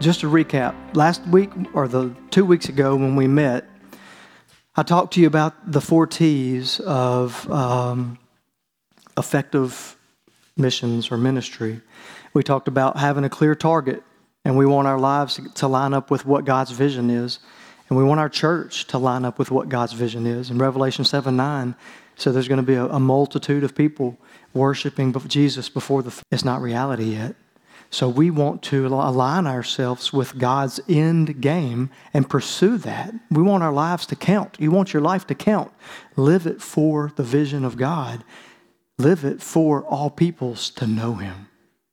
just to recap, last week or the two weeks ago when we met, I talked to you about the four T's of um, effective missions or ministry. We talked about having a clear target, and we want our lives to line up with what God's vision is. And we want our church to line up with what God's vision is. In Revelation 7 9, so there's going to be a, a multitude of people worshiping Jesus before the. It's not reality yet. So we want to align ourselves with God's end game and pursue that. We want our lives to count. You want your life to count. Live it for the vision of God. Live it for all peoples to know Him.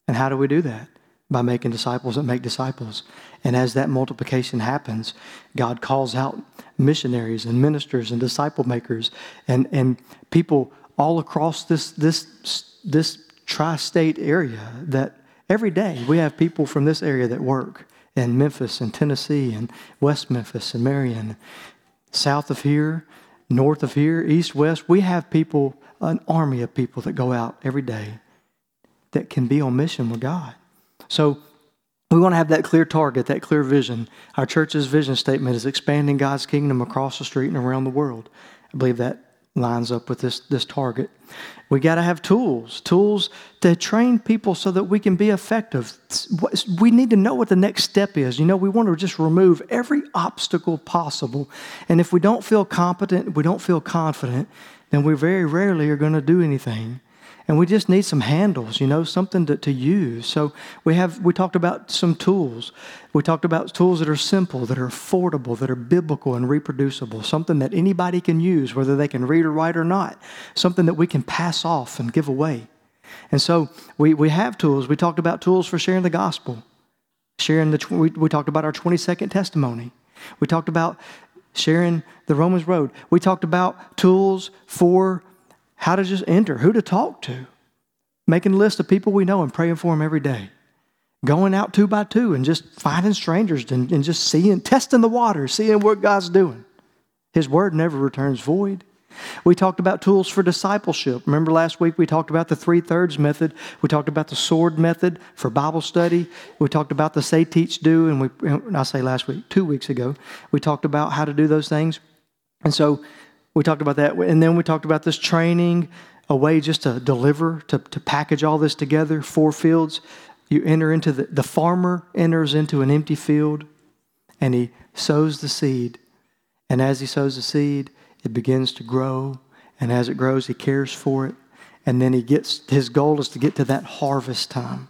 And how do we do that? By making disciples that make disciples. And as that multiplication happens, God calls out missionaries and ministers and disciple makers and, and people all across this, this, this tri state area that Every day, we have people from this area that work in Memphis and Tennessee and West Memphis and Marion, south of here, north of here, east, west. We have people, an army of people that go out every day that can be on mission with God. So we want to have that clear target, that clear vision. Our church's vision statement is expanding God's kingdom across the street and around the world. I believe that lines up with this, this target. We got to have tools, tools to train people so that we can be effective. We need to know what the next step is. You know, we want to just remove every obstacle possible. And if we don't feel competent, we don't feel confident, then we very rarely are going to do anything and we just need some handles you know something to, to use. So we have we talked about some tools. We talked about tools that are simple that are affordable that are biblical and reproducible. Something that anybody can use whether they can read or write or not. Something that we can pass off and give away. And so we, we have tools. We talked about tools for sharing the gospel. Sharing the we, we talked about our 20 second testimony. We talked about sharing the romans road. We talked about tools for how to just enter, who to talk to, making a list of people we know and praying for them every day, going out two by two and just finding strangers and, and just seeing, testing the water, seeing what God's doing. His word never returns void. We talked about tools for discipleship. Remember last week we talked about the three thirds method. We talked about the sword method for Bible study. We talked about the say, teach, do, and we I say last week, two weeks ago, we talked about how to do those things. And so we talked about that. And then we talked about this training, a way just to deliver, to, to package all this together, four fields. You enter into the, the farmer enters into an empty field and he sows the seed. And as he sows the seed, it begins to grow. And as it grows, he cares for it. And then he gets, his goal is to get to that harvest time.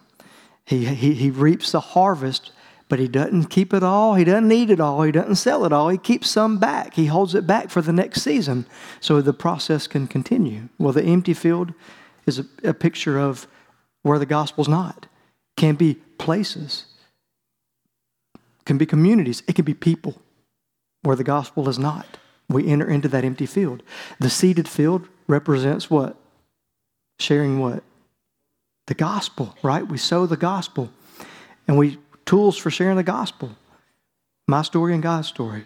He, he, he reaps the harvest but he doesn't keep it all. He doesn't eat it all. He doesn't sell it all. He keeps some back. He holds it back for the next season so the process can continue. Well, the empty field is a, a picture of where the gospel's not. Can be places, can be communities, it can be people where the gospel is not. We enter into that empty field. The seeded field represents what? Sharing what? The gospel, right? We sow the gospel. And we tools for sharing the gospel. My story and God's story.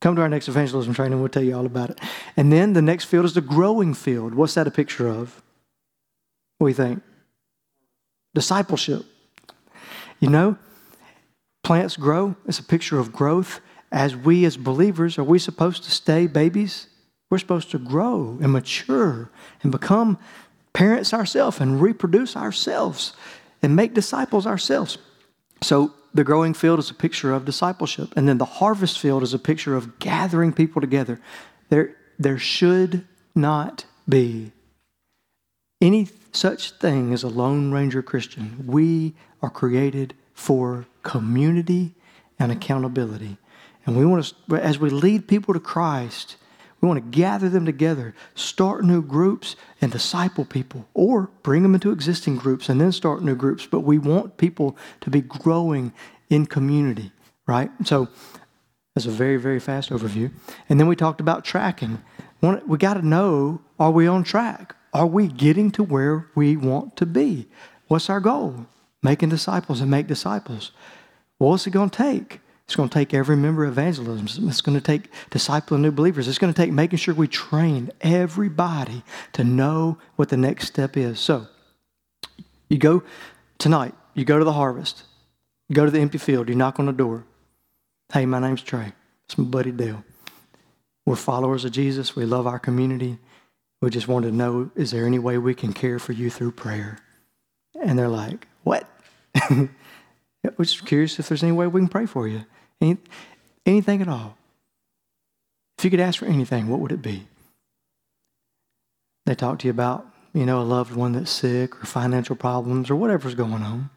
Come to our next evangelism training, we'll tell you all about it. And then the next field is the growing field. What's that a picture of? What do you think? Discipleship. You know, plants grow. It's a picture of growth. As we, as believers, are we supposed to stay babies? We're supposed to grow and mature and become parents ourselves and reproduce ourselves and make disciples ourselves. So the growing field is a picture of discipleship. And then the harvest field is a picture of gathering people together. There, there should not be any such thing as a Lone Ranger Christian. We are created for community and accountability. And we want to, as we lead people to Christ, we want to gather them together, start new groups, and disciple people, or bring them into existing groups and then start new groups. But we want people to be growing in community, right? So that's a very, very fast overview. And then we talked about tracking. We got to know are we on track? Are we getting to where we want to be? What's our goal? Making disciples and make disciples. what's it going to take? It's going to take every member of evangelism. It's going to take discipling new believers. It's going to take making sure we train everybody to know what the next step is. So, you go tonight, you go to the harvest. go to the empty field, you knock on the door. Hey, my name's Trey. It's my buddy Dale. We're followers of Jesus. We love our community. We just wanted to know is there any way we can care for you through prayer? And they're like, What? We're just curious if there's any way we can pray for you. Any, anything at all. If you could ask for anything, what would it be? They talk to you about, you know, a loved one that's sick or financial problems or whatever's going on.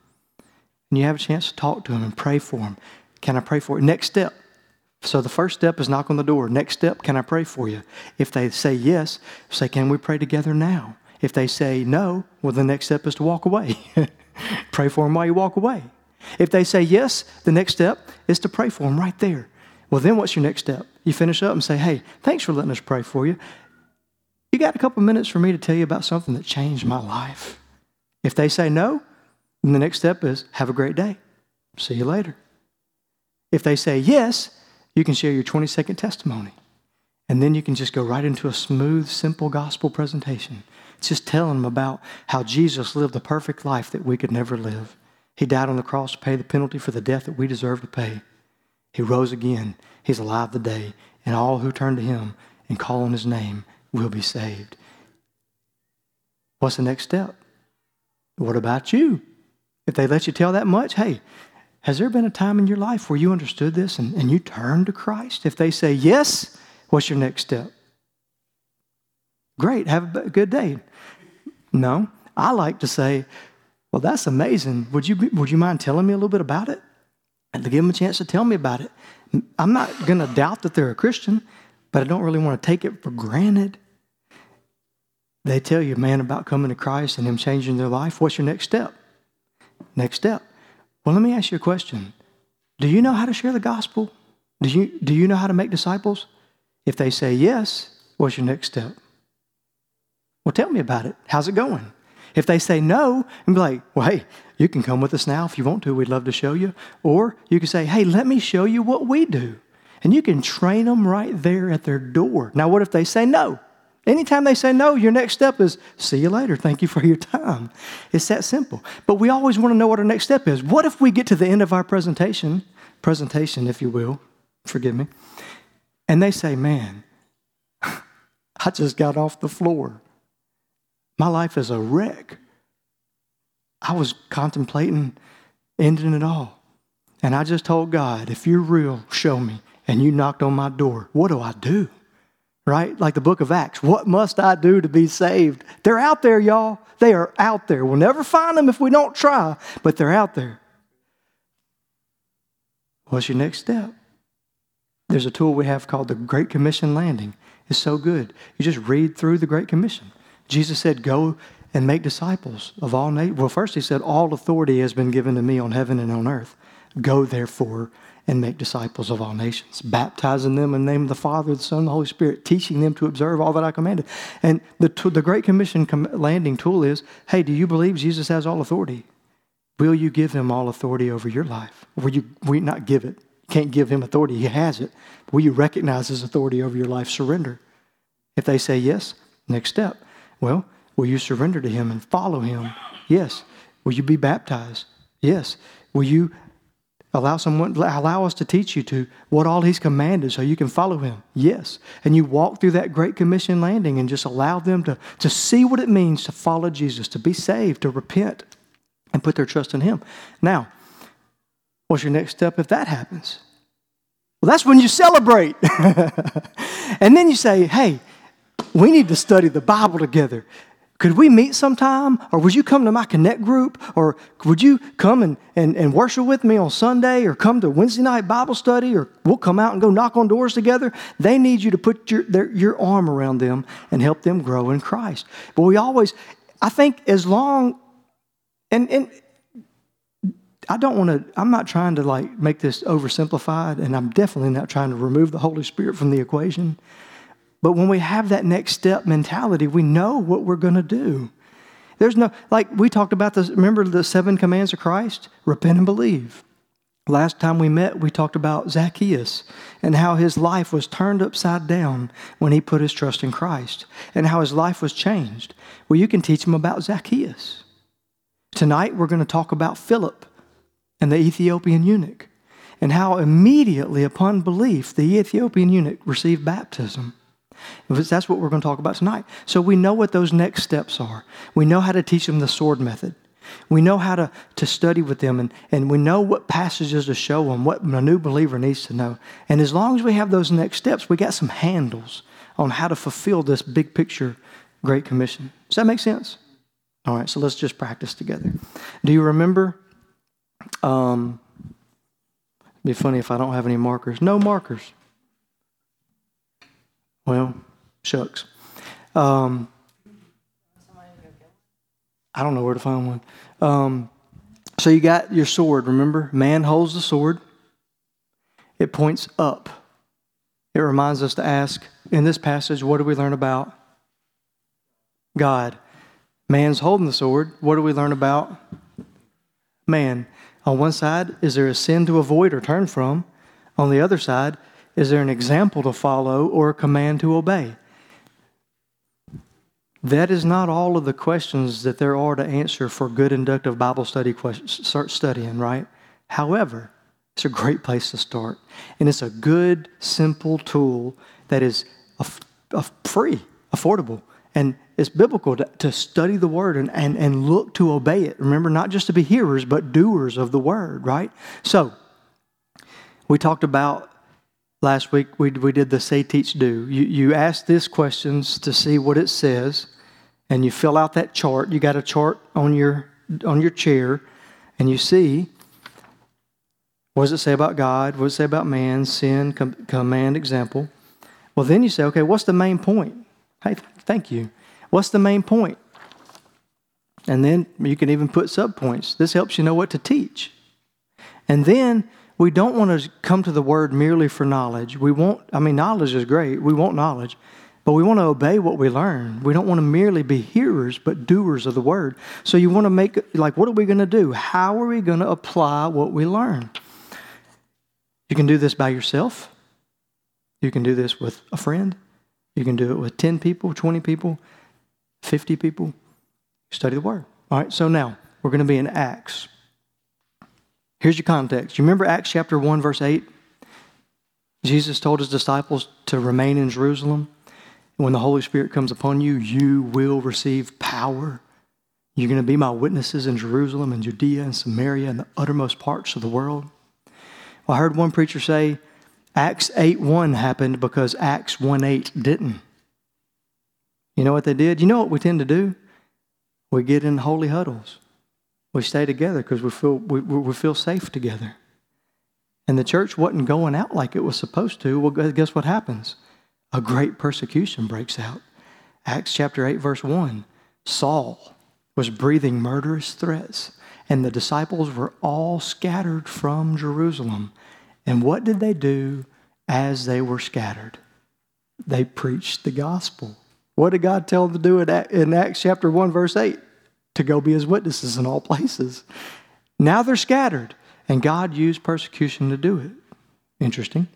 And you have a chance to talk to them and pray for them. Can I pray for you? Next step. So the first step is knock on the door. Next step, can I pray for you? If they say yes, say, can we pray together now? If they say no, well, the next step is to walk away. pray for them while you walk away. If they say yes, the next step is to pray for them right there. Well, then what's your next step? You finish up and say, hey, thanks for letting us pray for you. You got a couple minutes for me to tell you about something that changed my life. If they say no, then the next step is have a great day. See you later. If they say yes, you can share your 20 second testimony. And then you can just go right into a smooth, simple gospel presentation. It's just telling them about how Jesus lived the perfect life that we could never live. He died on the cross to pay the penalty for the death that we deserve to pay. He rose again. He's alive today. And all who turn to him and call on his name will be saved. What's the next step? What about you? If they let you tell that much, hey, has there been a time in your life where you understood this and, and you turned to Christ? If they say yes, what's your next step? Great, have a good day. No, I like to say, well, that's amazing. Would you, would you mind telling me a little bit about it? And to give them a chance to tell me about it. I'm not going to doubt that they're a Christian, but I don't really want to take it for granted. They tell you, man, about coming to Christ and Him changing their life. What's your next step? Next step. Well, let me ask you a question. Do you know how to share the gospel? Do you, do you know how to make disciples? If they say yes, what's your next step? Well, tell me about it. How's it going? If they say no, and be like, well, hey, you can come with us now if you want to. We'd love to show you. Or you can say, hey, let me show you what we do. And you can train them right there at their door. Now, what if they say no? Anytime they say no, your next step is see you later. Thank you for your time. It's that simple. But we always want to know what our next step is. What if we get to the end of our presentation, presentation, if you will, forgive me, and they say, man, I just got off the floor. My life is a wreck. I was contemplating ending it all. And I just told God, if you're real, show me. And you knocked on my door. What do I do? Right? Like the book of Acts. What must I do to be saved? They're out there, y'all. They are out there. We'll never find them if we don't try, but they're out there. What's your next step? There's a tool we have called the Great Commission Landing. It's so good. You just read through the Great Commission. Jesus said, Go and make disciples of all nations. Well, first he said, All authority has been given to me on heaven and on earth. Go therefore and make disciples of all nations, baptizing them in the name of the Father, the Son, and the Holy Spirit, teaching them to observe all that I commanded. And the, the Great Commission landing tool is hey, do you believe Jesus has all authority? Will you give him all authority over your life? Will you, will you not give it? Can't give him authority, he has it. Will you recognize his authority over your life? Surrender. If they say yes, next step. Well, will you surrender to him and follow him? Yes. Will you be baptized? Yes. Will you allow someone allow us to teach you to what all he's commanded so you can follow him yes and you walk through that great commission landing and just allow them to, to see what it means to follow jesus to be saved to repent and put their trust in him now what's your next step if that happens well that's when you celebrate and then you say hey we need to study the bible together could we meet sometime? Or would you come to my connect group? Or would you come and, and, and worship with me on Sunday? Or come to Wednesday night Bible study? Or we'll come out and go knock on doors together? They need you to put your, their, your arm around them and help them grow in Christ. But we always, I think, as long, and, and I don't want to, I'm not trying to like make this oversimplified, and I'm definitely not trying to remove the Holy Spirit from the equation. But when we have that next step mentality, we know what we're going to do. There's no, like we talked about this, remember the seven commands of Christ? Repent and believe. Last time we met, we talked about Zacchaeus and how his life was turned upside down when he put his trust in Christ and how his life was changed. Well, you can teach him about Zacchaeus. Tonight, we're going to talk about Philip. and the Ethiopian eunuch, and how immediately upon belief the Ethiopian eunuch received baptism. That's what we're going to talk about tonight. So we know what those next steps are. We know how to teach them the sword method. We know how to, to study with them, and, and we know what passages to show them, what a new believer needs to know. And as long as we have those next steps, we got some handles on how to fulfill this big picture Great Commission. Does that make sense? All right, so let's just practice together. Do you remember? Um, it'd be funny if I don't have any markers. No markers. Well, shucks. Um, I don't know where to find one. Um, so you got your sword, remember? Man holds the sword, it points up. It reminds us to ask in this passage, what do we learn about God? Man's holding the sword. What do we learn about man? On one side, is there a sin to avoid or turn from? On the other side, is there an example to follow or a command to obey? That is not all of the questions that there are to answer for good inductive Bible study questions, start studying, right? However, it's a great place to start. And it's a good, simple tool that is free, affordable, and it's biblical to, to study the word and, and, and look to obey it. Remember, not just to be hearers, but doers of the word, right? So, we talked about last week, we, we did the say, teach, do. You, you ask these questions to see what it says, and you fill out that chart. You got a chart on your, on your chair, and you see what does it say about God? What does it say about man, sin, com- command, example? Well, then you say, okay, what's the main point? Hey, thank you. What's the main point? And then you can even put subpoints. This helps you know what to teach. And then we don't want to come to the word merely for knowledge. We want, I mean, knowledge is great. We want knowledge. But we want to obey what we learn. We don't want to merely be hearers, but doers of the word. So you want to make, like, what are we going to do? How are we going to apply what we learn? You can do this by yourself. You can do this with a friend. You can do it with 10 people, 20 people, 50 people. Study the Word. All right, so now we're going to be in Acts. Here's your context. You remember Acts chapter 1, verse 8? Jesus told his disciples to remain in Jerusalem. When the Holy Spirit comes upon you, you will receive power. You're going to be my witnesses in Jerusalem and Judea and Samaria and the uttermost parts of the world. Well, I heard one preacher say Acts 8 1 happened because Acts 1 8 didn't. You know what they did? You know what we tend to do? We get in holy huddles. We stay together because we feel, we, we feel safe together. And the church wasn't going out like it was supposed to. Well, guess what happens? A great persecution breaks out. Acts chapter 8, verse 1 Saul was breathing murderous threats and the disciples were all scattered from Jerusalem. And what did they do as they were scattered? They preached the gospel. What did God tell them to do in Acts chapter 1, verse 8? To go be his witnesses in all places. Now they're scattered, and God used persecution to do it. Interesting.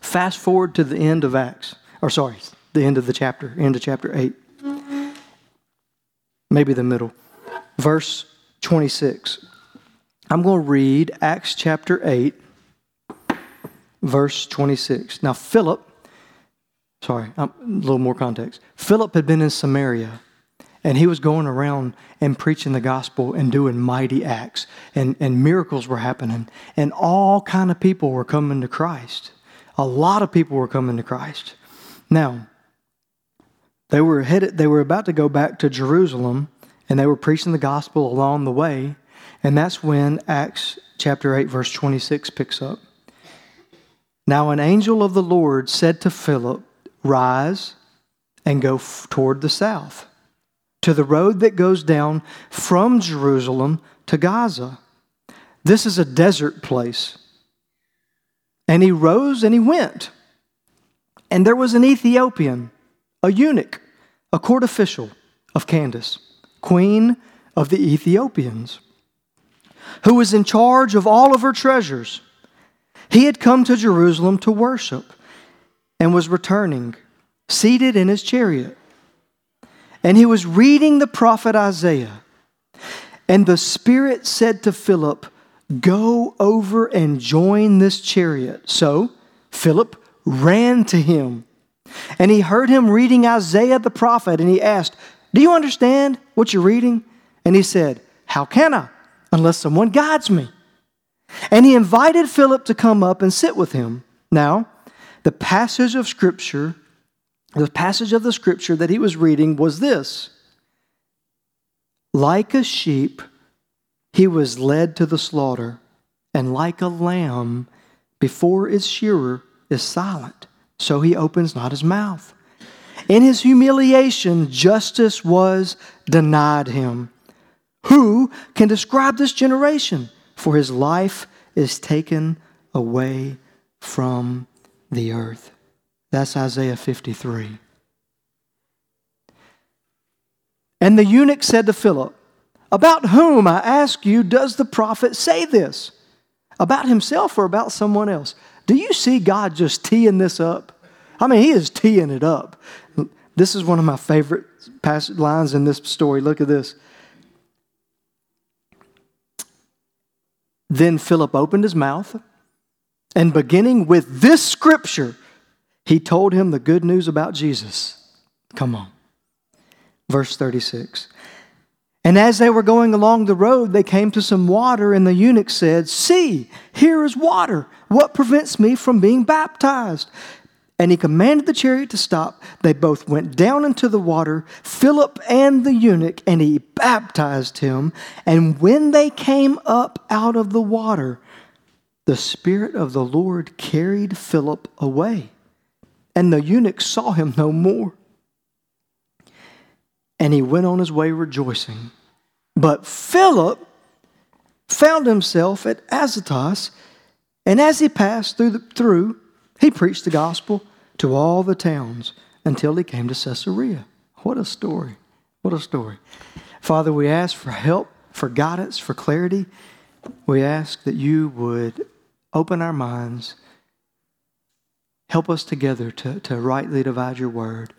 Fast forward to the end of Acts, or sorry, the end of the chapter, end of chapter 8. Maybe the middle. Verse 26. I'm going to read Acts chapter 8, verse 26. Now, Philip, sorry, a little more context. Philip had been in Samaria and he was going around and preaching the gospel and doing mighty acts. And, and miracles were happening. And all kind of people were coming to christ. A lot of people were coming to christ. Now they were headed they were about to go back to jerusalem and they were preaching the gospel along the way. And that's when Acts chapter 8, verse 26 picks up. Now, an angel of the Lord said to Philip, Rise and go f- toward the south, to the road that goes down from Jerusalem to Gaza. This is a desert place. And he rose and he went. And there was an Ethiopian, a eunuch, a court official of Candace queen of the Ethiopians, who was in charge of all of her treasures. He had come to Jerusalem to worship and was returning, seated in his chariot. And he was reading the prophet Isaiah. And the Spirit said to Philip, Go over and join this chariot. So Philip ran to him, and he heard him reading Isaiah the prophet, and he asked, Do you understand what you're reading? And he said, How can I, unless someone guides me? And he invited Philip to come up and sit with him. Now, the passage of Scripture, the passage of the Scripture that he was reading was this Like a sheep, he was led to the slaughter, and like a lamb before its shearer is silent, so he opens not his mouth. In his humiliation, justice was denied him. Who can describe this generation? For his life is taken away from the earth. That's Isaiah 53. And the eunuch said to Philip, About whom, I ask you, does the prophet say this? About himself or about someone else? Do you see God just teeing this up? I mean, he is teeing it up. This is one of my favorite passage lines in this story. Look at this. Then Philip opened his mouth, and beginning with this scripture, he told him the good news about Jesus. Come on. Verse 36. And as they were going along the road, they came to some water, and the eunuch said, See, here is water. What prevents me from being baptized? And he commanded the chariot to stop. They both went down into the water, Philip and the eunuch, and he baptized him. And when they came up out of the water, the Spirit of the Lord carried Philip away, and the eunuch saw him no more. And he went on his way rejoicing. But Philip found himself at Azotus, and as he passed through, the, through he preached the gospel to all the towns until he came to Caesarea. What a story! What a story. Father, we ask for help, for guidance, for clarity. We ask that you would open our minds, help us together to, to rightly divide your word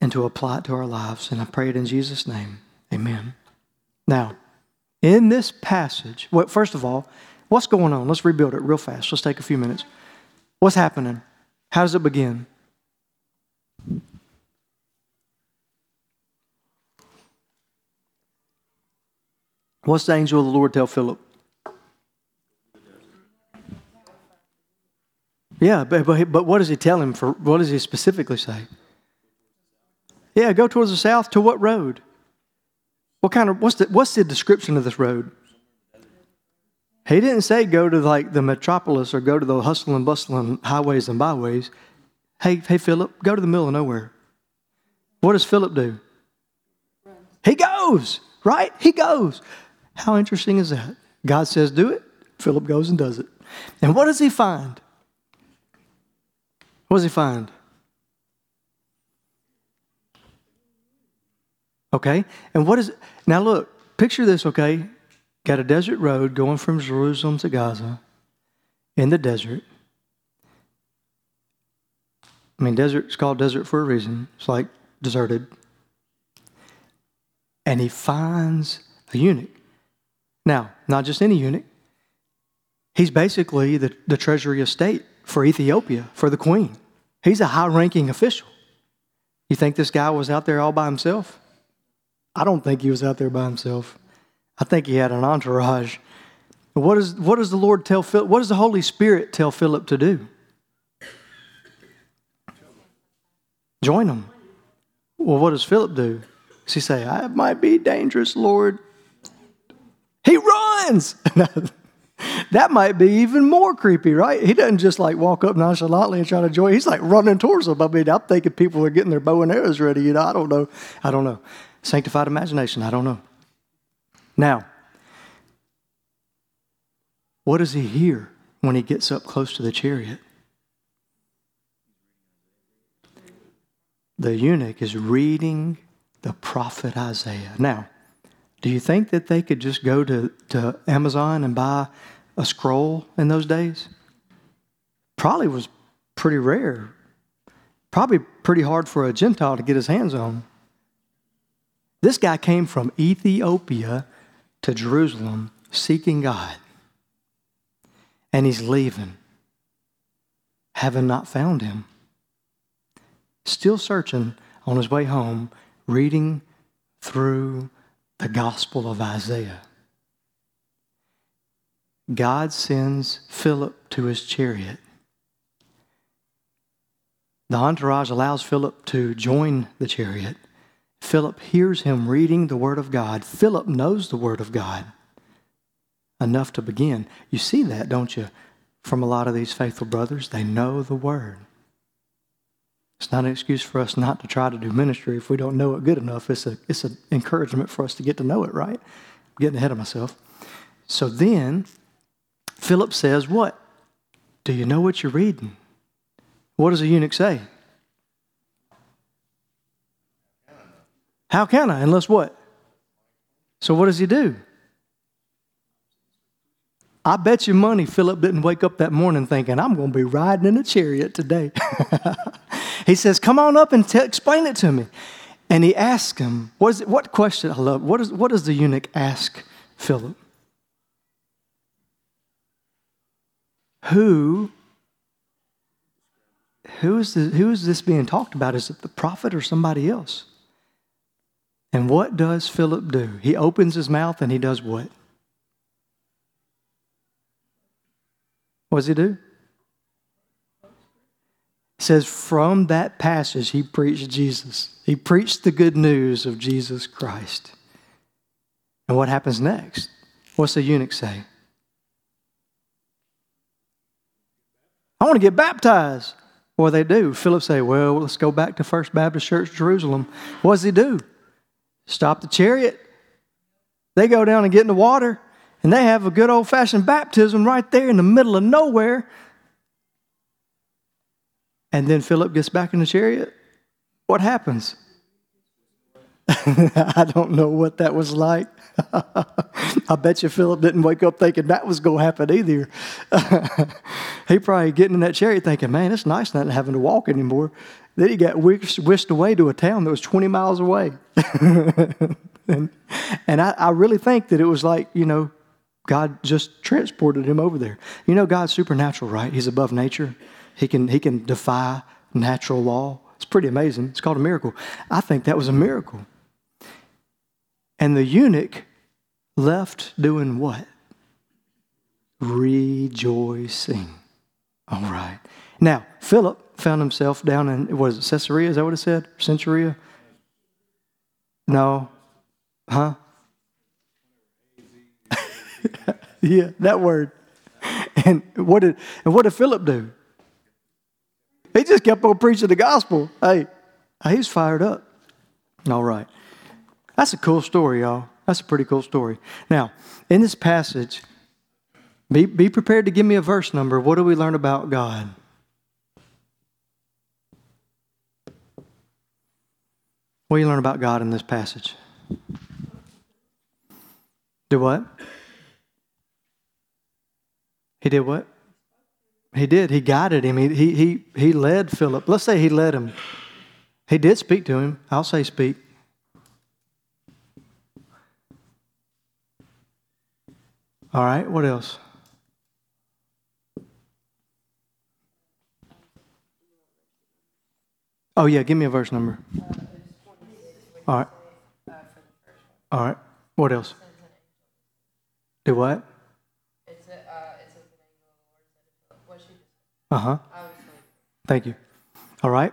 and to apply it to our lives. And I pray it in Jesus' name. Amen. Now, in this passage, well, first of all, what's going on? Let's rebuild it real fast. Let's take a few minutes. What's happening? How does it begin? What's the angel of the Lord tell Philip? Yeah, but, but, but what does he tell him for what does he specifically say? Yeah, go towards the south to what road? What kind of what's the what's the description of this road? He didn't say go to like the metropolis or go to the hustle and bustle and highways and byways. Hey, hey, Philip, go to the middle of nowhere. What does Philip do? He goes, right? He goes. How interesting is that? God says, do it. Philip goes and does it. And what does he find? What does he find? Okay? And what is now look, picture this, okay? Got a desert road going from Jerusalem to Gaza in the desert. I mean, desert, it's called desert for a reason. It's like deserted. And he finds a eunuch. Now, not just any eunuch. He's basically the, the treasury of state for Ethiopia, for the queen. He's a high ranking official. You think this guy was out there all by himself? I don't think he was out there by himself. I think he had an entourage. What, is, what does the Lord tell Philip? What does the Holy Spirit tell Philip to do? Join him. Well, what does Philip do? Does he say, I might be dangerous, Lord? He runs. that might be even more creepy, right? He doesn't just like walk up nonchalantly and try to join. He's like running towards them. I mean, I'm thinking people are getting their bow and arrows ready. You know, I don't know. I don't know. Sanctified imagination. I don't know. Now, what does he hear when he gets up close to the chariot? The eunuch is reading the prophet Isaiah. Now, do you think that they could just go to, to Amazon and buy a scroll in those days? Probably was pretty rare. Probably pretty hard for a Gentile to get his hands on. This guy came from Ethiopia to Jerusalem seeking God. and he's leaving, having not found him. Still searching on his way home, reading through the Gospel of Isaiah. God sends Philip to his chariot. The entourage allows Philip to join the chariot. Philip hears him reading the Word of God. Philip knows the Word of God enough to begin. You see that, don't you, from a lot of these faithful brothers? They know the Word. It's not an excuse for us not to try to do ministry if we don't know it good enough. It's, a, it's an encouragement for us to get to know it, right? I'm getting ahead of myself. So then, Philip says, What? Do you know what you're reading? What does the eunuch say? How can I? Unless what? So what does he do? I bet you money Philip didn't wake up that morning thinking, I'm going to be riding in a chariot today. he says, Come on up and t- explain it to me. And he asks him, what, is it, what question I love? What, is, what does the eunuch ask Philip? Who, who, is the, who is this being talked about? Is it the prophet or somebody else? And what does Philip do? He opens his mouth and he does what? What does he do? Says, from that passage, he preached Jesus. He preached the good news of Jesus Christ. And what happens next? What's the eunuch say? I want to get baptized. Do they do? Philip say, well, let's go back to First Baptist Church, Jerusalem. What does he do? Stop the chariot. They go down and get in the water, and they have a good old fashioned baptism right there in the middle of nowhere. And then Philip gets back in the chariot. What happens? I don't know what that was like. I bet you Philip didn't wake up thinking that was going to happen either. he probably getting in that chariot thinking, man, it's nice not having to walk anymore. Then he got whisked away to a town that was 20 miles away. and and I, I really think that it was like, you know, God just transported him over there. You know, God's supernatural, right? He's above nature. He can, he can defy natural law. It's pretty amazing. It's called a miracle. I think that was a miracle. And the eunuch left doing what? Rejoicing. All right. Now, Philip found himself down in, was it Caesarea? Is that what it said? Centuria? No. Huh? yeah, that word. And what did and what did Philip do? He just kept on preaching the gospel. Hey, he was fired up. All right. That's a cool story, y'all. That's a pretty cool story. Now, in this passage, be, be prepared to give me a verse number. What do we learn about God? What do you learn about God in this passage? Do what? He did what? He did. He guided him. He, he, he, he led Philip. Let's say he led him. He did speak to him. I'll say speak. All right, what else? Oh, yeah, give me a verse number. All right. All right. What else? Do what? Uh huh. Thank you. All right.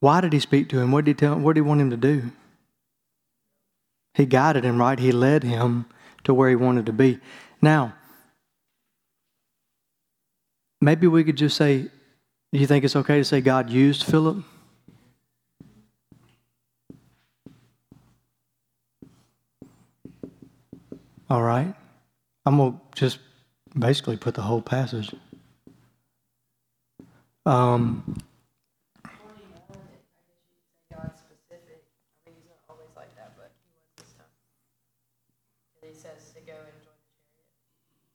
Why did he speak to him? What did he tell him? What did he want him to do? He guided him, right? He led him to where he wanted to be. Now, maybe we could just say, do you think it's okay to say God used Philip? All right. I'm going to just basically put the whole passage. Um,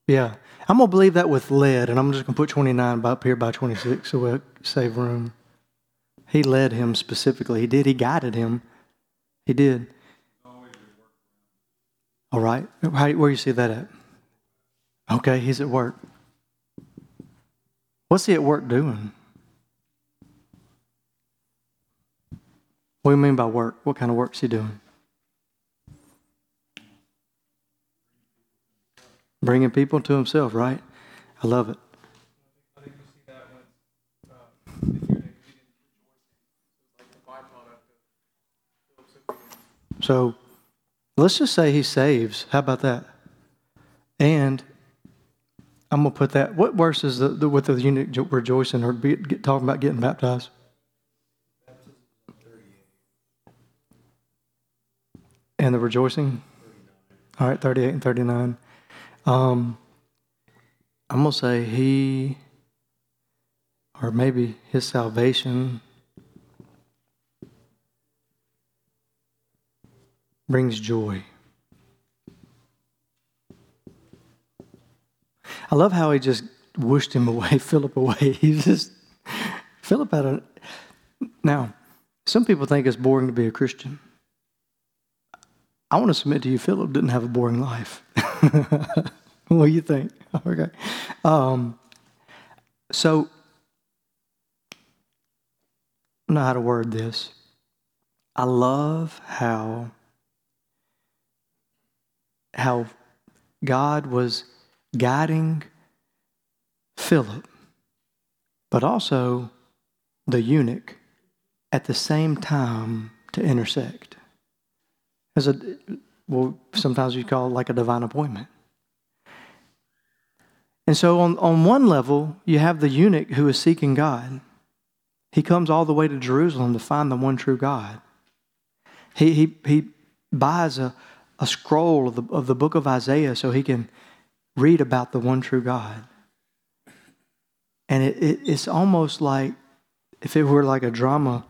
Yeah. I'm going to believe that with lead, and I'm just going to put 29 up here by 26 so we'll save room. He led him specifically. He did. He guided him. He did. All right. Where do you see that at? Okay, he's at work. What's he at work doing? What do you mean by work? What kind of work's he doing? Bringing people to himself, right? I love it. So let's just say he saves. How about that? And I'm to put that. What verse is the, the with the eunuch rejoicing or be, get, talking about getting baptized? And the rejoicing? All right, 38 and 39. Um, I'm to say he, or maybe his salvation brings joy. I love how he just whooshed him away, Philip away. He just, Philip had a. Now, some people think it's boring to be a Christian. I want to submit to you, Philip didn't have a boring life. what do you think? Okay. Um, so, I know how to word this. I love how how God was guiding Philip, but also the eunuch at the same time to intersect. As a well, sometimes you call it like a divine appointment. And so, on, on one level, you have the eunuch who is seeking God. He comes all the way to Jerusalem to find the one true God. He, he, he buys a, a scroll of the, of the book of Isaiah so he can read about the one true God. And it, it, it's almost like if it were like a drama,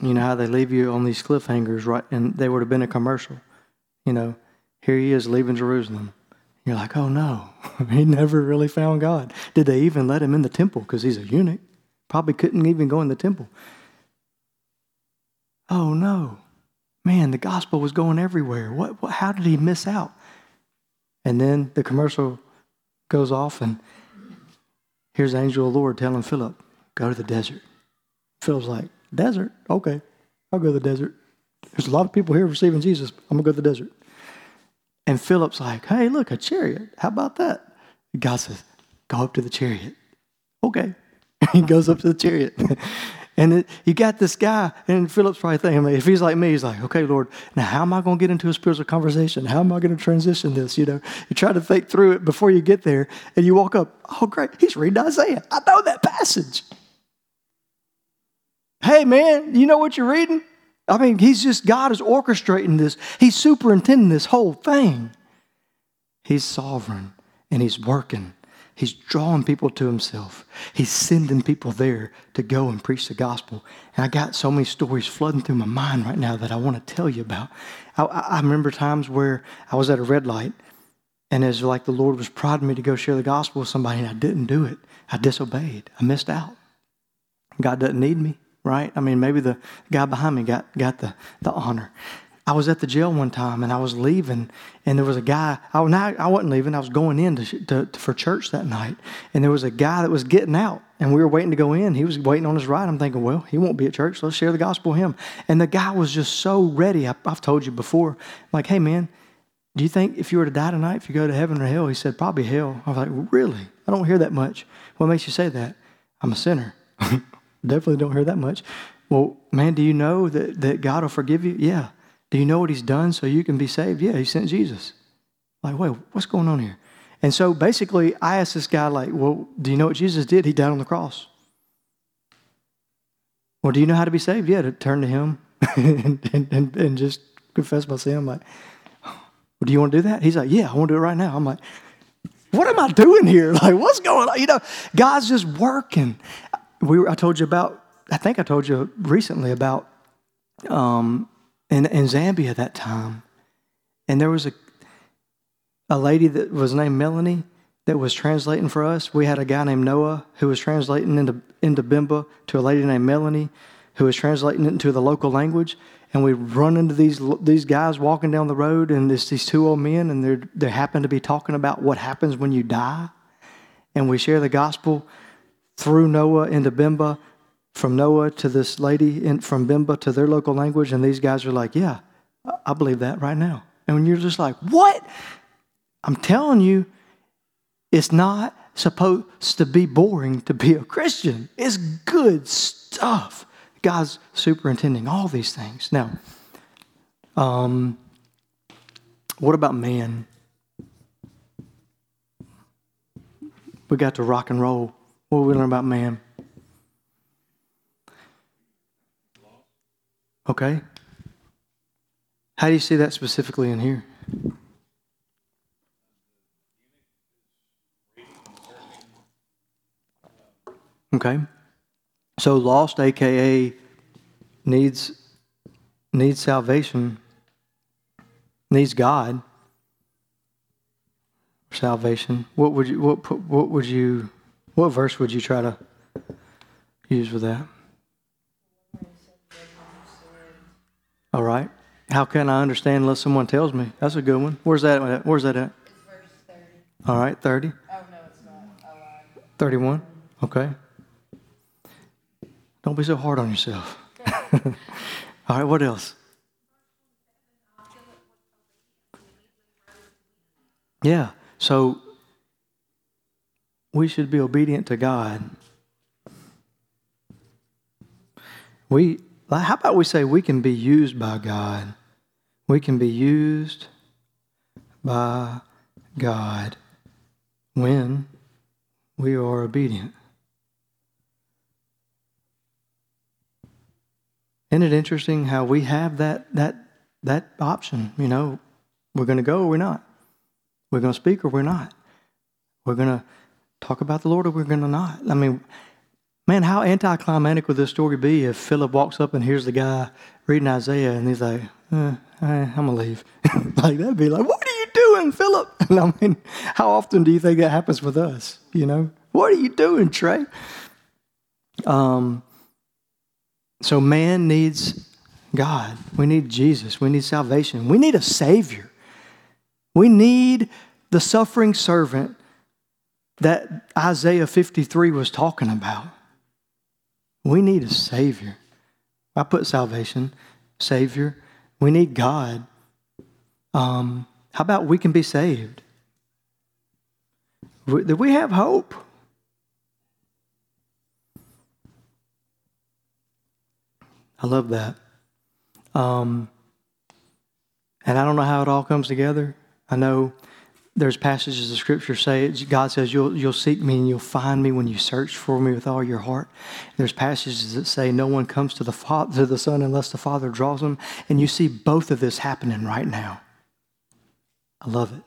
you know how they leave you on these cliffhangers, right? And they would have been a commercial. You know, here he is leaving Jerusalem. You're like, oh no, he never really found God. Did they even let him in the temple because he's a eunuch? Probably couldn't even go in the temple. Oh no, man, the gospel was going everywhere. What, what, how did he miss out? And then the commercial goes off, and here's angel of the Lord telling Philip, go to the desert. Philip's like, desert? Okay, I'll go to the desert. There's a lot of people here receiving Jesus. I'm going to go to the desert. And Philip's like, hey, look, a chariot. How about that? God says, go up to the chariot. Okay. he goes up to the chariot. And it, you got this guy, and Philip's probably thinking, if he's like me, he's like, okay, Lord, now how am I going to get into a spiritual conversation? How am I going to transition this? You know, you try to think through it before you get there, and you walk up, oh, great, he's reading Isaiah. I know that passage. Hey, man, you know what you're reading? I mean, he's just, God is orchestrating this, he's superintending this whole thing. He's sovereign, and he's working He's drawing people to himself. He's sending people there to go and preach the gospel. And I got so many stories flooding through my mind right now that I want to tell you about. I, I remember times where I was at a red light and it's like the Lord was prodding me to go share the gospel with somebody and I didn't do it. I disobeyed. I missed out. God doesn't need me, right? I mean, maybe the guy behind me got, got the, the honor. I was at the jail one time and I was leaving, and there was a guy. I, not, I wasn't leaving, I was going in to, to, to, for church that night. And there was a guy that was getting out, and we were waiting to go in. He was waiting on his ride. I'm thinking, well, he won't be at church. So let's share the gospel with him. And the guy was just so ready. I, I've told you before, like, hey, man, do you think if you were to die tonight, if you go to heaven or hell? He said, probably hell. I was like, really? I don't hear that much. What makes you say that? I'm a sinner. Definitely don't hear that much. Well, man, do you know that, that God will forgive you? Yeah. Do you know what he's done so you can be saved? Yeah, he sent Jesus. Like, wait, what's going on here? And so basically, I asked this guy, like, well, do you know what Jesus did? He died on the cross. Well, do you know how to be saved? Yeah, to turn to him and, and, and, just confess my sin. I'm like, well, do you want to do that? He's like, yeah, I want to do it right now. I'm like, what am I doing here? Like, what's going on? You know, God's just working. We I told you about, I think I told you recently about um, in, in Zambia at that time. And there was a, a lady that was named Melanie that was translating for us. We had a guy named Noah who was translating into, into Bemba to a lady named Melanie who was translating it into the local language. and we run into these these guys walking down the road, and it's these two old men, and they they happen to be talking about what happens when you die, and we share the gospel through Noah into Bemba, from Noah to this lady in, from Bemba to their local language, and these guys are like, "Yeah, I believe that right now." And when you're just like, "What?" I'm telling you, it's not supposed to be boring to be a Christian. It's good stuff. God's superintending all these things. Now, um, what about man? We got to rock and roll. What do we learn about man? Okay. How do you see that specifically in here? Okay. So lost, aka needs needs salvation, needs God. Salvation. What would you what what would you what verse would you try to use with that? All right. How can I understand unless someone tells me? That's a good one. Where's that at? Where's that at? It's verse 30. All right, 30. Oh, no, it's not. Oh, I lied. 31. Okay. Don't be so hard on yourself. All right, what else? Yeah, so we should be obedient to God. We how about we say we can be used by God? We can be used by God when we are obedient. Isn't it interesting how we have that that that option? You know, we're going to go or we're not. We're going to speak or we're not. We're going to talk about the Lord or we're going to not. I mean, man, how anticlimactic would this story be if Philip walks up and hears the guy reading Isaiah and he's like, eh, I'm going to leave. like, that'd be like, what are you doing, Philip? And I mean, how often do you think that happens with us? You know, what are you doing, Trey? Um, so man needs God. We need Jesus. We need salvation. We need a Savior. We need the suffering servant that Isaiah 53 was talking about. We need a Savior. I put salvation, Savior. We need God. Um, how about we can be saved? Do we have hope? I love that. Um, and I don't know how it all comes together. I know there's passages of scripture say God says you'll you'll seek me and you'll find me when you search for me with all your heart. There's passages that say no one comes to the Father, to the Son unless the Father draws them, and you see both of this happening right now. I love it.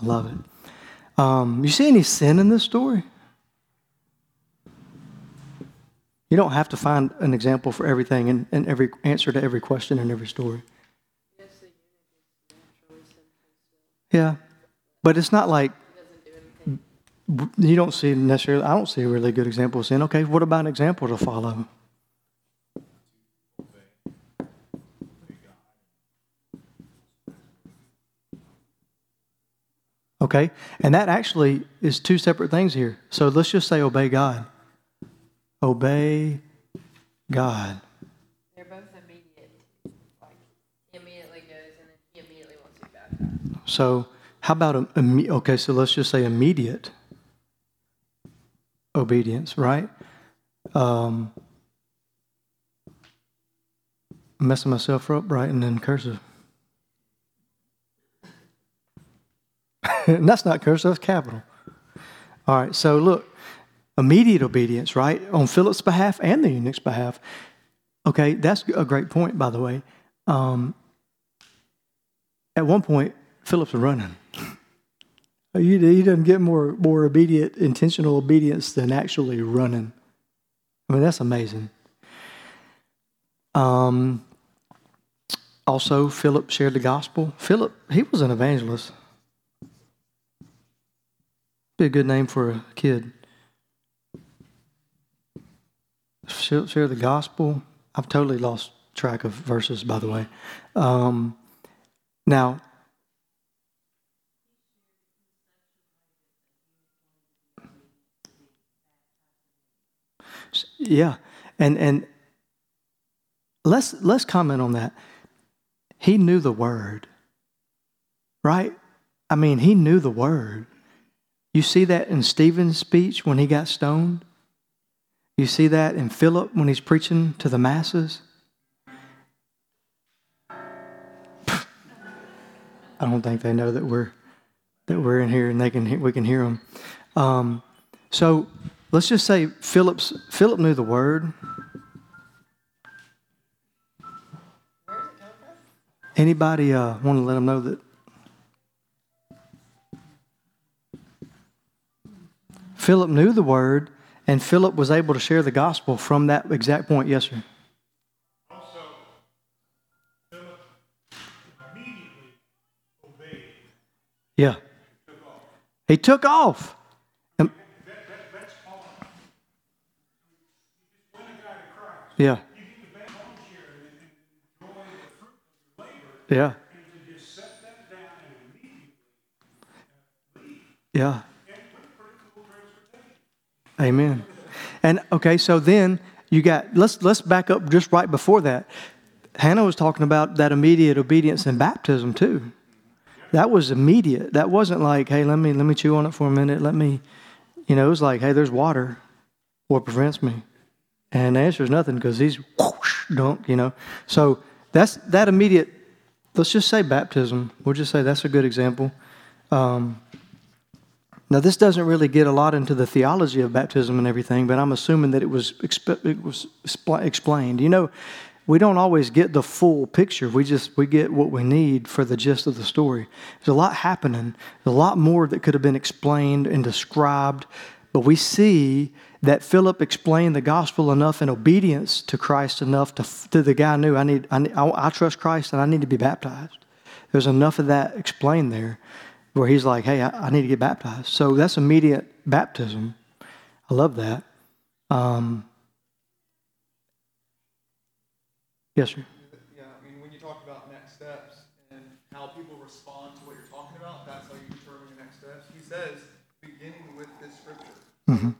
I love it. Um, you see any sin in this story? You don't have to find an example for everything and, and every answer to every question in every story. Yeah, but it's not like you don't see necessarily. I don't see a really good example of sin. Okay, what about an example to follow? Okay, and that actually is two separate things here. So let's just say obey God. Obey God. They're both immediate. Like, he immediately goes and then he immediately wants to be baptized. So, how about, a, imme- okay, so let's just say immediate obedience, right? Um, messing myself up, writing in cursive. and that's not cursive, that's capital. All right, so look, immediate obedience, right? On Philip's behalf and the eunuch's behalf. Okay, that's a great point, by the way. Um, at one point, Philip's running. He, he doesn't get more, more obedient, intentional obedience than actually running. I mean, that's amazing. Um, also, Philip shared the gospel. Philip, he was an evangelist. Be a good name for a kid. Share the gospel. I've totally lost track of verses, by the way. Um, now, yeah, and and let's let's comment on that. He knew the word, right? I mean, he knew the word. You see that in Stephen's speech when he got stoned. You see that in Philip when he's preaching to the masses. I don't think they know that we're that we're in here and they can we can hear them. Um, so let's just say Philip's Philip knew the word. Anybody uh, want to let them know that? Philip knew the word, and Philip was able to share the gospel from that exact point. Yes, sir. Also, Philip immediately obeyed. Yeah. He took off. And- That, that, that's all. You just win a guy to Christ. yeah. You get the best home share and, and enjoy the fruit of your labor, Yeah. and to just set that down and Yeah. And cool transportation. Amen. And okay, so then you got let's let's back up just right before that. Hannah was talking about that immediate obedience in baptism too. That was immediate. That wasn't like, hey, let me let me chew on it for a minute. Let me, you know, it was like, hey, there's water. What prevents me? And the answer is nothing because he's whoosh, dunk, you know. So that's that immediate. Let's just say baptism. We'll just say that's a good example. Um, now, this doesn't really get a lot into the theology of baptism and everything, but I'm assuming that it was, exp- it was expl- explained. You know, we don't always get the full picture. We just we get what we need for the gist of the story. There's a lot happening. There's a lot more that could have been explained and described, but we see that Philip explained the gospel enough in obedience to Christ enough to, to the guy knew I need, I need I, I trust Christ and I need to be baptized. There's enough of that explained there where he's like, hey, I, I need to get baptized. So that's immediate baptism. I love that. Um, yes, sir. Yeah, I mean, when you talk about next steps and how people respond to what you're talking about, that's how you determine your next steps. He says, beginning with this scripture. Mhm.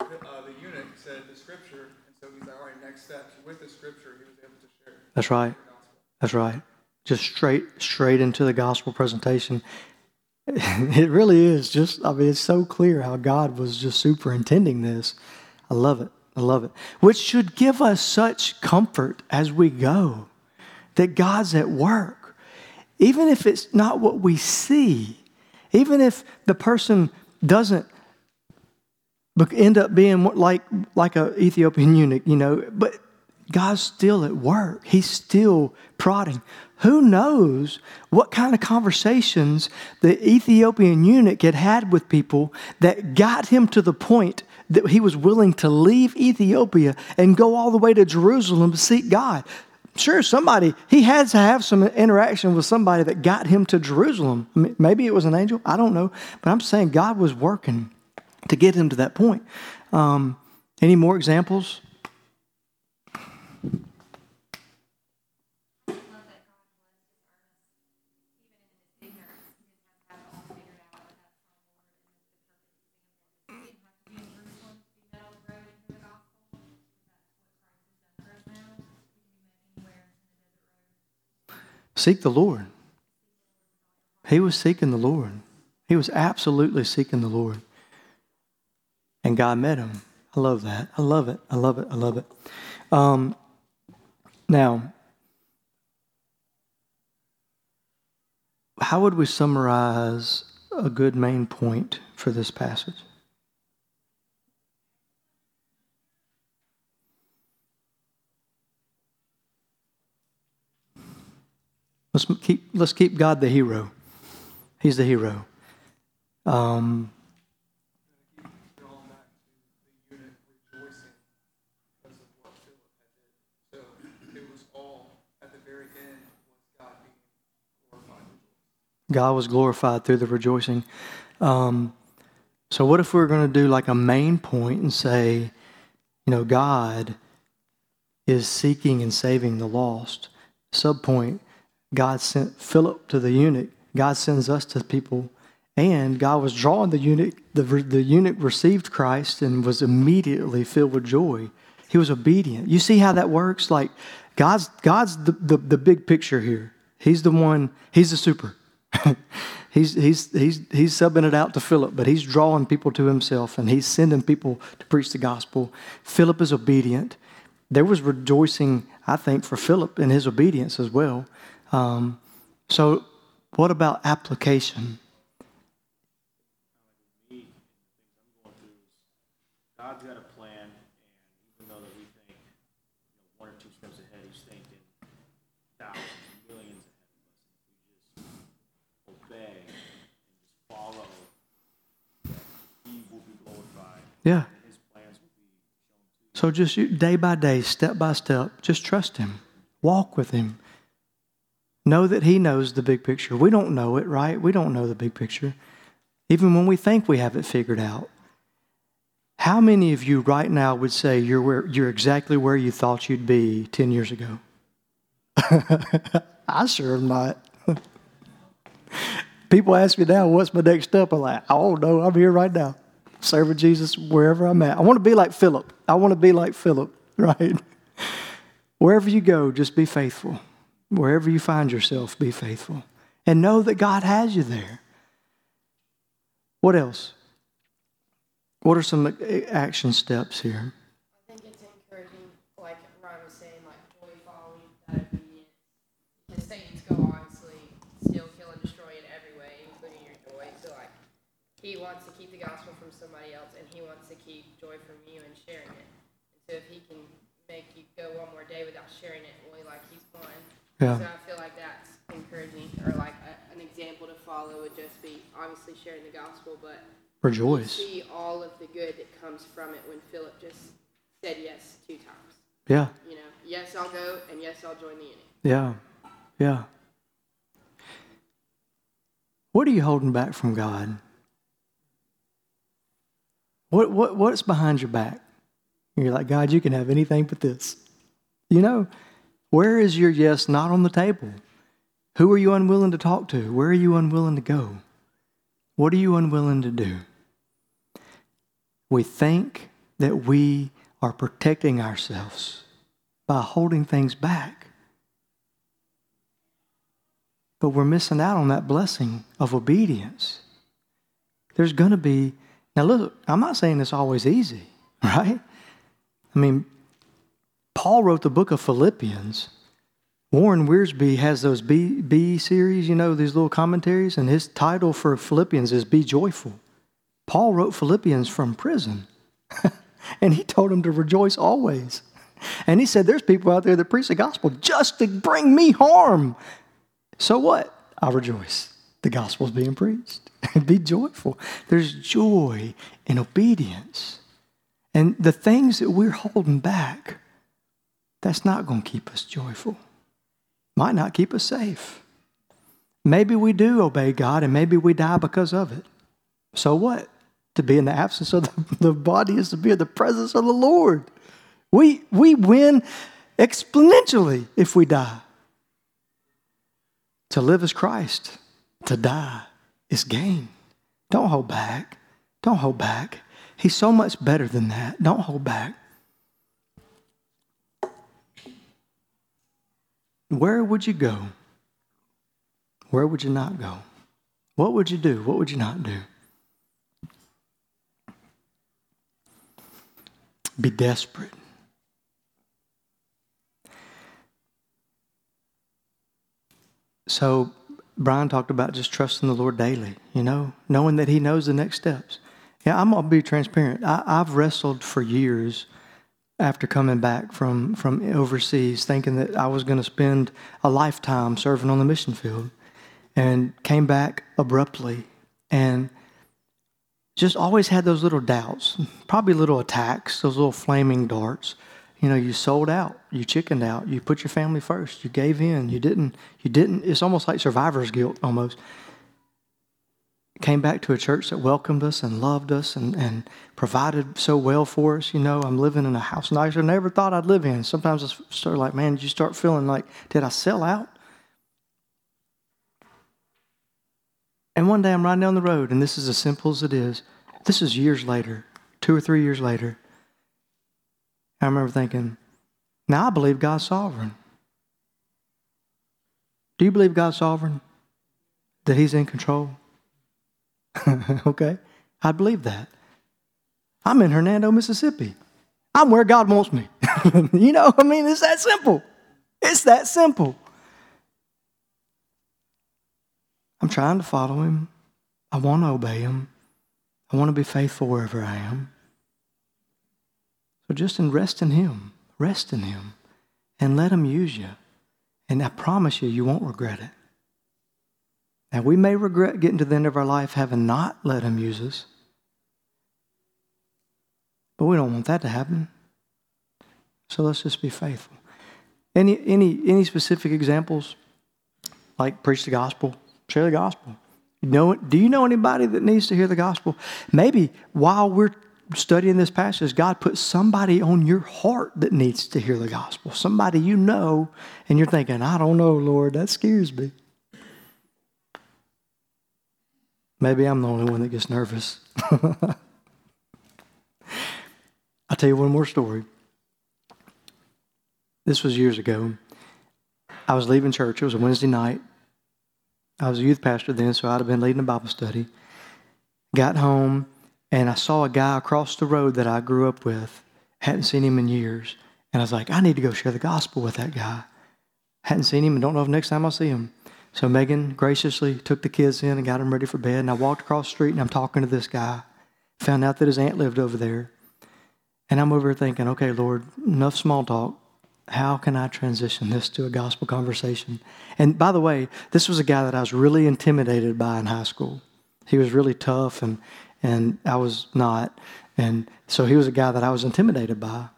Uh, the eunuch said the scripture, and so he's like, all right, next steps. With the scripture, he was able to share That's right. That's right. Just straight, straight into the gospel presentation. It really is just, I mean, it's so clear how God was just superintending this. I love it. I love it. Which should give us such comfort as we go that God's at work. Even if it's not what we see, even if the person doesn't end up being like like a Ethiopian eunuch, you know, but God's still at work. He's still prodding. Who knows what kind of conversations the Ethiopian eunuch had had with people that got him to the point that he was willing to leave Ethiopia and go all the way to Jerusalem to seek God. Sure, somebody, he had to have some interaction with somebody that got him to Jerusalem. Maybe it was an angel, I don't know. But I'm saying God was working to get him to that point. Um, any more examples? Seek the Lord. He was seeking the Lord. He was absolutely seeking the Lord. And God met him. I love that. I love it. I love it. I love it. Um, now, how would we summarize a good main point for this passage? Let's keep, let's keep God the hero. He's the hero. Um, Drawn back to the eunuch rejoicing because of what Philip had did. So it was all, at the very end, was God being glorified. God was glorified through the rejoicing. Um, so, what if we are going to do like a main point and say, you know, God is seeking and saving the lost. Subpoint, God sent Philip to the eunuch. God sends us to people. And God was drawing the eunuch. The, the eunuch received Christ and was immediately filled with joy. He was obedient. You see how that works? Like God's, God's the, the, the big picture here. He's the one, he's the super. he's, he's, he's, he's subbing it out to Philip, but he's drawing people to himself and he's sending people to preach the gospel. Philip is obedient. There was rejoicing, I think, for Philip in his obedience as well. Um, so, what about application? me and the things I'm going through is God's got a plan, and even though that we think you know, one or two steps ahead, He's thinking thousands, millions ahead of us. And if we just obey and just follow, that He will be glorified. Yeah. And His plans will be shown to you. So just day by day, step by step, just trust Him. Walk with Him. Know that He knows the big picture. We don't know it, right? We don't know the big picture. Even when we think we have it figured out. How many of you right now would say you're, where, you're exactly where you thought you'd be 10 years ago? I sure am not. People ask me now, what's my next step? I'm like, I don't know. I'm here right now, serving Jesus wherever I'm at. I want to be like Philip. I want to be like Philip, right? Wherever you go, just be faithful. Wherever you find yourself, be faithful. And know that God has you there. What else? What are some action steps here? I think it's encouraging, like Ryan was saying, like joy following that obedience. Because Satan's go honestly steal, kill, and destroy in every way, including your joy. So like, he wants to keep the gospel from somebody else, and he wants to keep joy from you and sharing it. And so if he can make you go one more day without sharing it, well, like he's won. Yeah. So I feel like that's encouraging, or like a, an example to follow would just be obviously sharing the gospel, but Rejoice. see all of the good that comes from it when Philip just said yes two times. Yeah, You know, yes, I'll go, and yes, I'll join the eunuch. yeah, yeah. What are you holding back from God? What, what, what's behind your back? You're like, God, you can have anything but this. You know, where is your yes not on the table? Who are you unwilling to talk to? Where are you unwilling to go? What are you unwilling to do? We think that we are protecting ourselves by holding things back. But we're missing out on that blessing of obedience. There's going to be, now look, I'm not saying it's always easy, right? I mean, Paul wrote the book of Philippians. Warren Wiersbe has those B, B series, you know, these little commentaries, and his title for Philippians is Be Joyful. Paul wrote Philippians from prison, and he told them to rejoice always. And he said, There's people out there that preach the gospel just to bring me harm. So what? I rejoice. The gospel's being preached. Be joyful. There's joy in obedience. And the things that we're holding back, that's not going to keep us joyful. Might not keep us safe. Maybe we do obey God and maybe we die because of it. So what? To be in the absence of the, the body is to be in the presence of the Lord. We, we win exponentially if we die. To live is Christ, to die is gain. Don't hold back. Don't hold back. He's so much better than that. Don't hold back. Where would you go? Where would you not go? What would you do? What would you not do? Be desperate. So, Brian talked about just trusting the Lord daily, you know, knowing that He knows the next steps. Yeah, I'm going to be transparent. I, I've wrestled for years after coming back from, from overseas, thinking that I was going to spend a lifetime serving on the mission field, and came back abruptly and just always had those little doubts, probably little attacks, those little flaming darts. You know, you sold out, you chickened out, you put your family first, you gave in, you didn't, you didn't. It's almost like survivor's guilt, almost. Came back to a church that welcomed us and loved us and, and provided so well for us. You know, I'm living in a house nicer than I never thought I'd live in. Sometimes I start like, man, did you start feeling like, did I sell out? And one day I'm riding down the road, and this is as simple as it is. This is years later, two or three years later. I remember thinking, now I believe God's sovereign. Do you believe God's sovereign? That He's in control? okay? I believe that. I'm in Hernando, Mississippi. I'm where God wants me. you know, I mean, it's that simple. It's that simple. I'm trying to follow Him. I want to obey Him. I want to be faithful wherever I am. So just in rest in Him, rest in Him, and let Him use you. And I promise you, you won't regret it. Now, we may regret getting to the end of our life having not let Him use us, but we don't want that to happen. So let's just be faithful. Any, any, any specific examples? Like preach the gospel, share the gospel. You know, do you know anybody that needs to hear the gospel? Maybe while we're studying this passage, God put somebody on your heart that needs to hear the gospel. Somebody you know, and you're thinking, I don't know, Lord, that scares me. Maybe I'm the only one that gets nervous. I'll tell you one more story. This was years ago. I was leaving church. It was a Wednesday night. I was a youth pastor then, so I'd have been leading a Bible study. Got home, and I saw a guy across the road that I grew up with. Hadn't seen him in years. And I was like, I need to go share the gospel with that guy. Hadn't seen him and don't know if next time I'll see him. So Megan graciously took the kids in and got them ready for bed. And I walked across the street and I'm talking to this guy. Found out that his aunt lived over there. And I'm over here thinking, okay, Lord, enough small talk. How can I transition this to a gospel conversation? And by the way, this was a guy that I was really intimidated by in high school. He was really tough and, and I was not. And so he was a guy that I was intimidated by.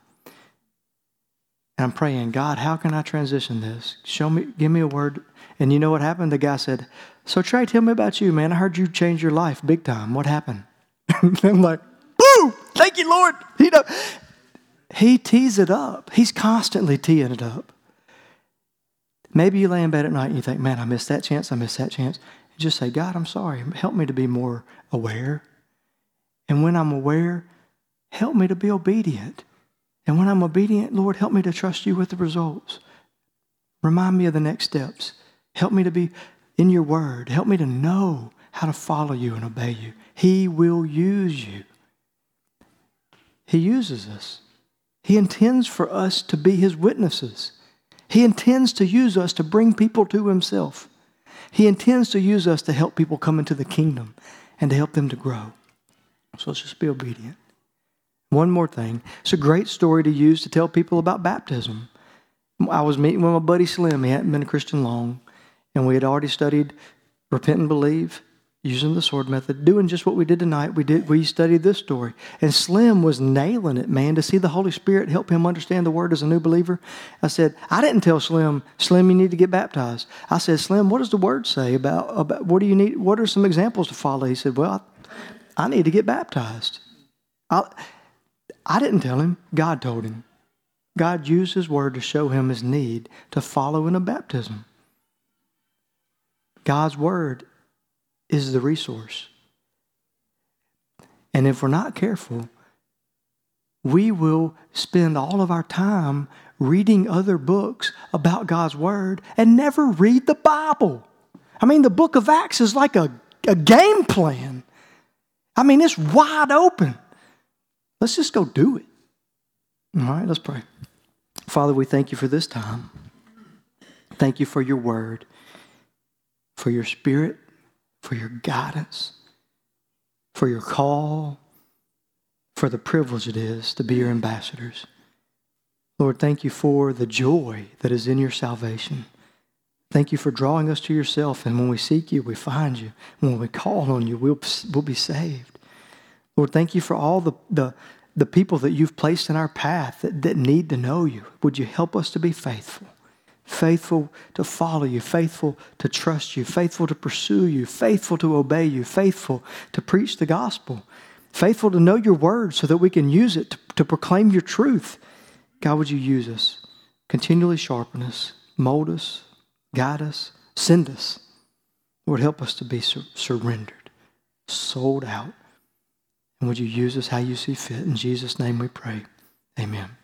And I'm praying, God, how can I transition this? Show me, give me a word and you know what happened? The guy said, So Trey, tell me about you, man. I heard you changed your life big time. What happened? I'm like, Boo! Thank you, Lord. You know, he tees it up. He's constantly teeing it up. Maybe you lay in bed at night and you think, man, I missed that chance, I missed that chance. And just say, God, I'm sorry. Help me to be more aware. And when I'm aware, help me to be obedient. And when I'm obedient, Lord, help me to trust you with the results. Remind me of the next steps. Help me to be in your word. Help me to know how to follow you and obey you. He will use you. He uses us. He intends for us to be his witnesses. He intends to use us to bring people to himself. He intends to use us to help people come into the kingdom and to help them to grow. So let's just be obedient. One more thing. It's a great story to use to tell people about baptism. I was meeting with my buddy Slim. He hadn't been a Christian long. And we had already studied repent and believe using the sword method, doing just what we did tonight. We did we studied this story. And Slim was nailing it, man, to see the Holy Spirit help him understand the word as a new believer. I said, I didn't tell Slim, Slim, you need to get baptized. I said, Slim, what does the word say about, about what do you need? What are some examples to follow? He said, Well, I, I need to get baptized. I, I didn't tell him, God told him. God used his word to show him his need to follow in a baptism. God's Word is the resource. And if we're not careful, we will spend all of our time reading other books about God's Word and never read the Bible. I mean, the book of Acts is like a, a game plan. I mean, it's wide open. Let's just go do it. All right, let's pray. Father, we thank you for this time. Thank you for your word for your spirit, for your guidance, for your call, for the privilege it is to be your ambassadors. Lord, thank you for the joy that is in your salvation. Thank you for drawing us to yourself. And when we seek you, we find you. When we call on you, we'll, we'll be saved. Lord, thank you for all the, the, the people that you've placed in our path that, that need to know you. Would you help us to be faithful? Faithful to follow you, faithful to trust you, faithful to pursue you, faithful to obey you, faithful to preach the gospel, faithful to know your word so that we can use it to, to proclaim your truth. God, would you use us? Continually sharpen us, mold us, guide us, send us. Lord, help us to be sur- surrendered, sold out. And would you use us how you see fit? In Jesus' name we pray. Amen.